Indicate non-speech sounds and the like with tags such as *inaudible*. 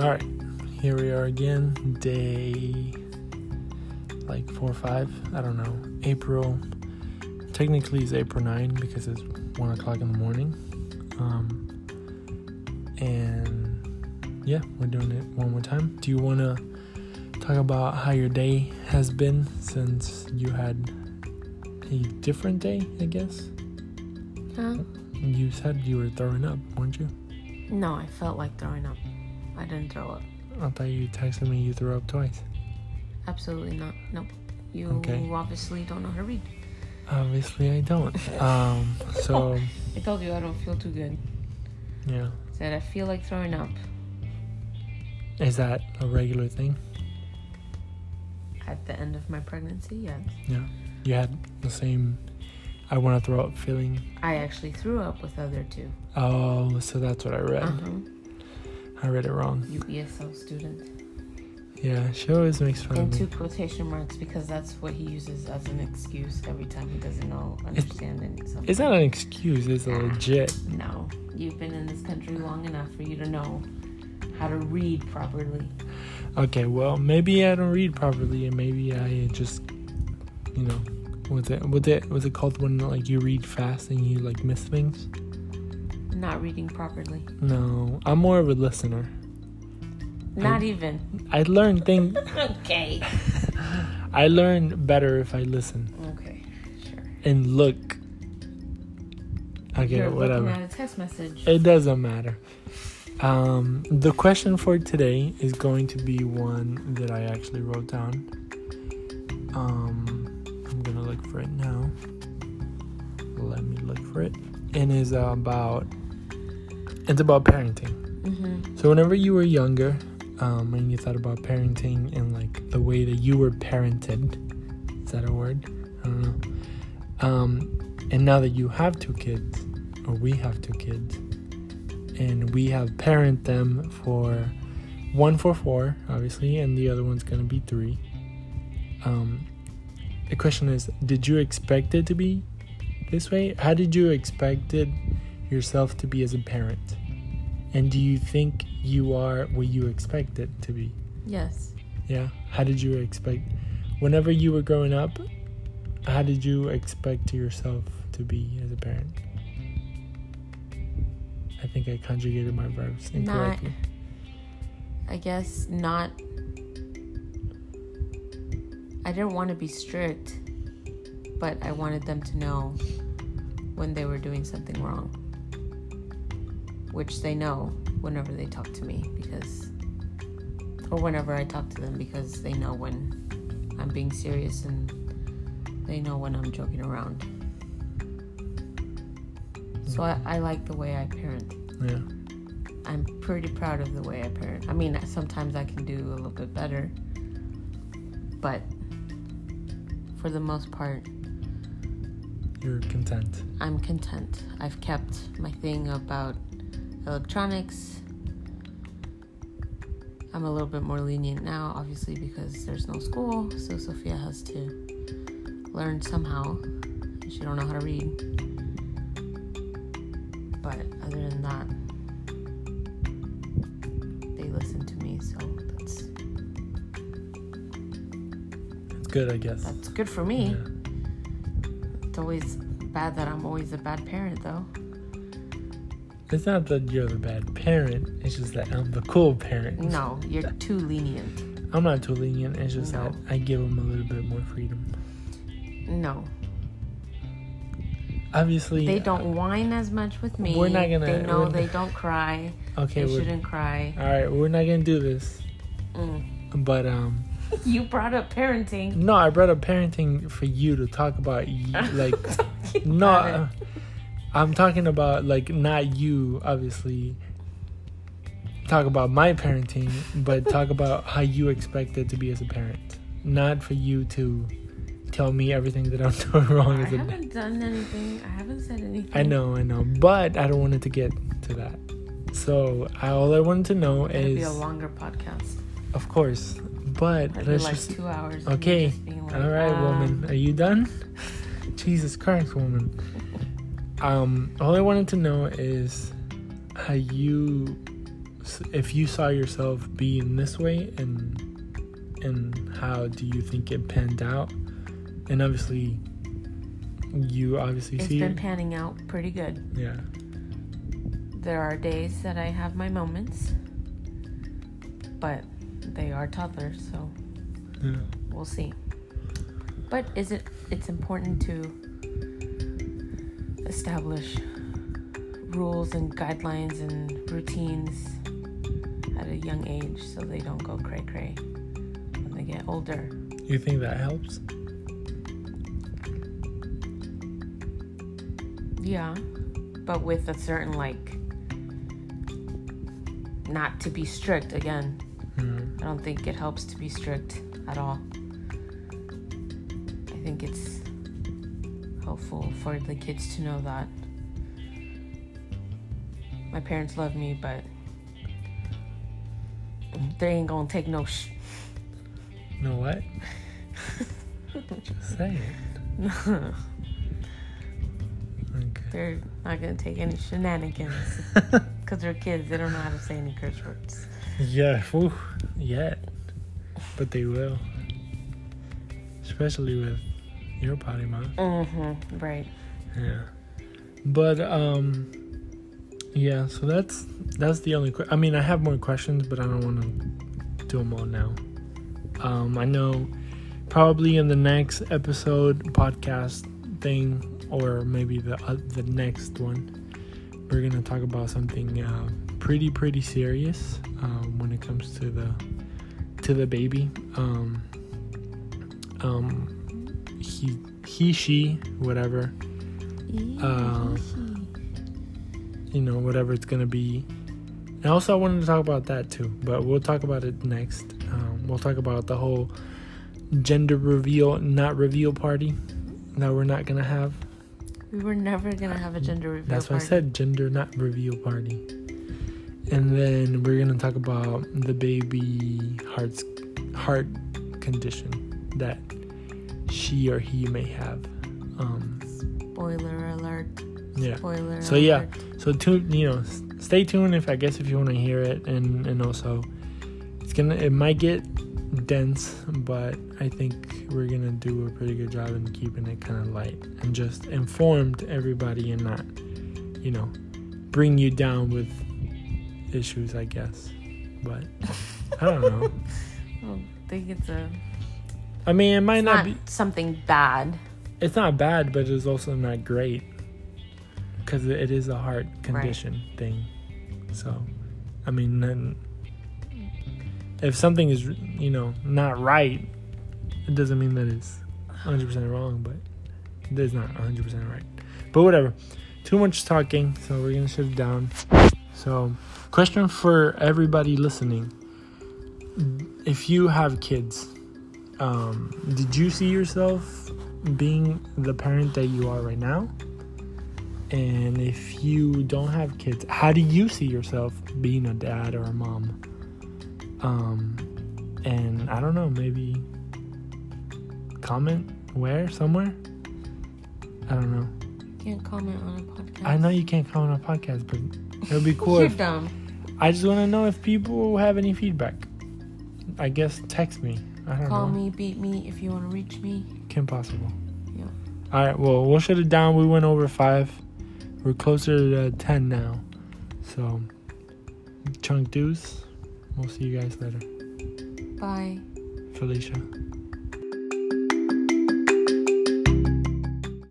All right, here we are again, day like four or five. I don't know. April. Technically, it's April 9 because it's one o'clock in the morning. Um, and yeah, we're doing it one more time. Do you want to talk about how your day has been since you had a different day? I guess. Huh? You said you were throwing up, weren't you? No, I felt like throwing up. I didn't throw up. I thought you texted me you threw up twice. Absolutely not. Nope. You Okay. obviously don't know how to read. Obviously, I don't. Um, so *laughs* I told you I don't feel too good. yeah, Said I feel like throwing up is that a regular thing? at the end of my pregnancy. Yes. Yeah, you had the same. I want to throw up feeling. I actually threw up with other two. Oh, so that's what I read. Uh-huh. I read it wrong. You ESL student. Yeah, she always makes fun of Into me. quotation marks because that's what he uses as an excuse every time he doesn't know, understand any- something. It's not an excuse. It's a legit. No. You've been in this country long enough for you to know how to read properly. Okay, well, maybe I don't read properly, and maybe I just, you know, what's it? What's it? What's it called when like you read fast and you like miss things? Not reading properly. No, I'm more of a listener. Not even. I learn things. *laughs* Okay. *laughs* I learn better if I listen Okay. Sure. and look. Okay, You're whatever. at a text message. It doesn't matter. Um, the question for today is going to be one that I actually wrote down. Um, I'm gonna look for it now. Let me look for it. And is about it's about parenting. Mm-hmm. So whenever you were younger, um, and you thought about parenting and like the way that you were parented, is that a word? I don't know. Um, and now that you have two kids, or we have two kids, and we have parent them for one for four, obviously, and the other one's gonna be three. Um, the question is, did you expect it to be this way? How did you expect it yourself to be as a parent? And do you think you are what you expect it to be? Yes. Yeah. How did you expect, whenever you were growing up, how did you expect yourself to be as a parent? I think I conjugated my verbs Not. incorrectly. I guess not. I didn't want to be strict, but I wanted them to know when they were doing something wrong. Which they know whenever they talk to me because, or whenever I talk to them because they know when I'm being serious and they know when I'm joking around. So I, I like the way I parent. Yeah. I'm pretty proud of the way I parent. I mean, sometimes I can do a little bit better, but for the most part, You're content. I'm content. I've kept my thing about electronics. I'm a little bit more lenient now, obviously, because there's no school, so Sophia has to learn somehow. She don't know how to read. But other than that, they listen to me, so that's It's good, I guess. that's good for me. Yeah. It's always bad that I'm always a bad parent, though. It's not that you're the bad parent. It's just that I'm the cool parent. No, you're too lenient. I'm not too lenient. It's just No. that I give them a little bit more freedom. No, Obviously, they don't whine as much with me. We're not gonna- They know they don't cry. Okay, they shouldn't cry. all right. We're not gonna do this. Mm. But um, *laughs* You brought up parenting. no, I brought up parenting for you to talk about. y- *laughs* Like, no, uh, I'm talking about like not you, obviously. Talk about my parenting, but *laughs* talk about how you expect it to be as a parent. Not for you to tell me everything that I'm *laughs* doing wrong I as a haven't done anything. I haven't said anything. I know, I know, but I don't want it to get to that. So I, all I wanted to know It'll be a longer podcast. of course, but be let's like just. two hours. Okay, like, All right, um, woman, are you done? *laughs* Jesus Christ, woman. Um, all I wanted to know is how you if you saw yourself being this way and and how do you think it panned out? And obviously, you obviously It's see been panning out pretty good. yeah. There are days that I have my moments, but they are toddlers, so Yeah. we'll see. But is it it's important to establish rules and guidelines and routines at a young age so they don't go cray cray when they get older. You think that helps? Yeah, but with a certain like not to be strict again. Mm. I don't think it helps to be strict at all. I think it's helpful for the kids to know that my parents love me, but they ain't gonna take no sh. No what? Just *laughs* say it. *laughs* Okay. they're not gonna take any shenanigans *laughs* because they're kids. They don't know how to say any curse words. Yeah, whew, yet. But they will. Especially with your potty mouth. Mm-hmm. Right. Yeah. But um yeah, so that's that's the only que- I mean, I have more questions, but I don't want to do them all now. Um I know probably in the next episode podcast thing or maybe the uh, the next one we're going to talk about something uh, pretty pretty serious um, when it comes to the to the baby um um he he she whatever Uh, you know, whatever it's gonna be. And also, I wanted to talk about that too, but we'll talk about it next. Um, we'll talk about the whole gender reveal, not reveal party that we're not gonna have. we were never gonna have a gender reveal That's why I said gender, not reveal party. And then we're gonna talk about the baby heart's heart condition that she or he may have. Um, Spoiler alert. yeah. Spoiler So, yeah. alert. So tune, you know, stay tuned if I guess if you want to hear it, and and also it's gonna it might get dense, but I think we're gonna do a pretty good job in keeping it kind of light and just informed everybody and not, you know, bring you down with issues. I guess, but I don't know. *laughs* I think it's a I mean, it might it's not, not be. something bad. It's not bad, but it's also not great because it is a heart condition thing. So, I mean, then if something is, you know, not right, it doesn't mean that it's 100% wrong, but it is not 100% right. But whatever. Too much talking, so we're going to shut it down. So, question for everybody listening. If you have kids, um, did you see yourself being the parent that you are right now? And if you don't have kids, how do you see yourself being a dad or a mom? Um, and I don't know, maybe comment where, somewhere? I don't know. Can't comment on a podcast. I know you can't comment on a podcast, but it would be *laughs* cool You're dumb. I just want to know if people have any feedback. I guess text me. Call know. me, beat me if you want to reach me. Kim Possible. Yeah. All right. Well, we'll shut it down. We went over five. We're closer to ten now. So, chunk deuce. We'll see you guys later. Bye. Felicia.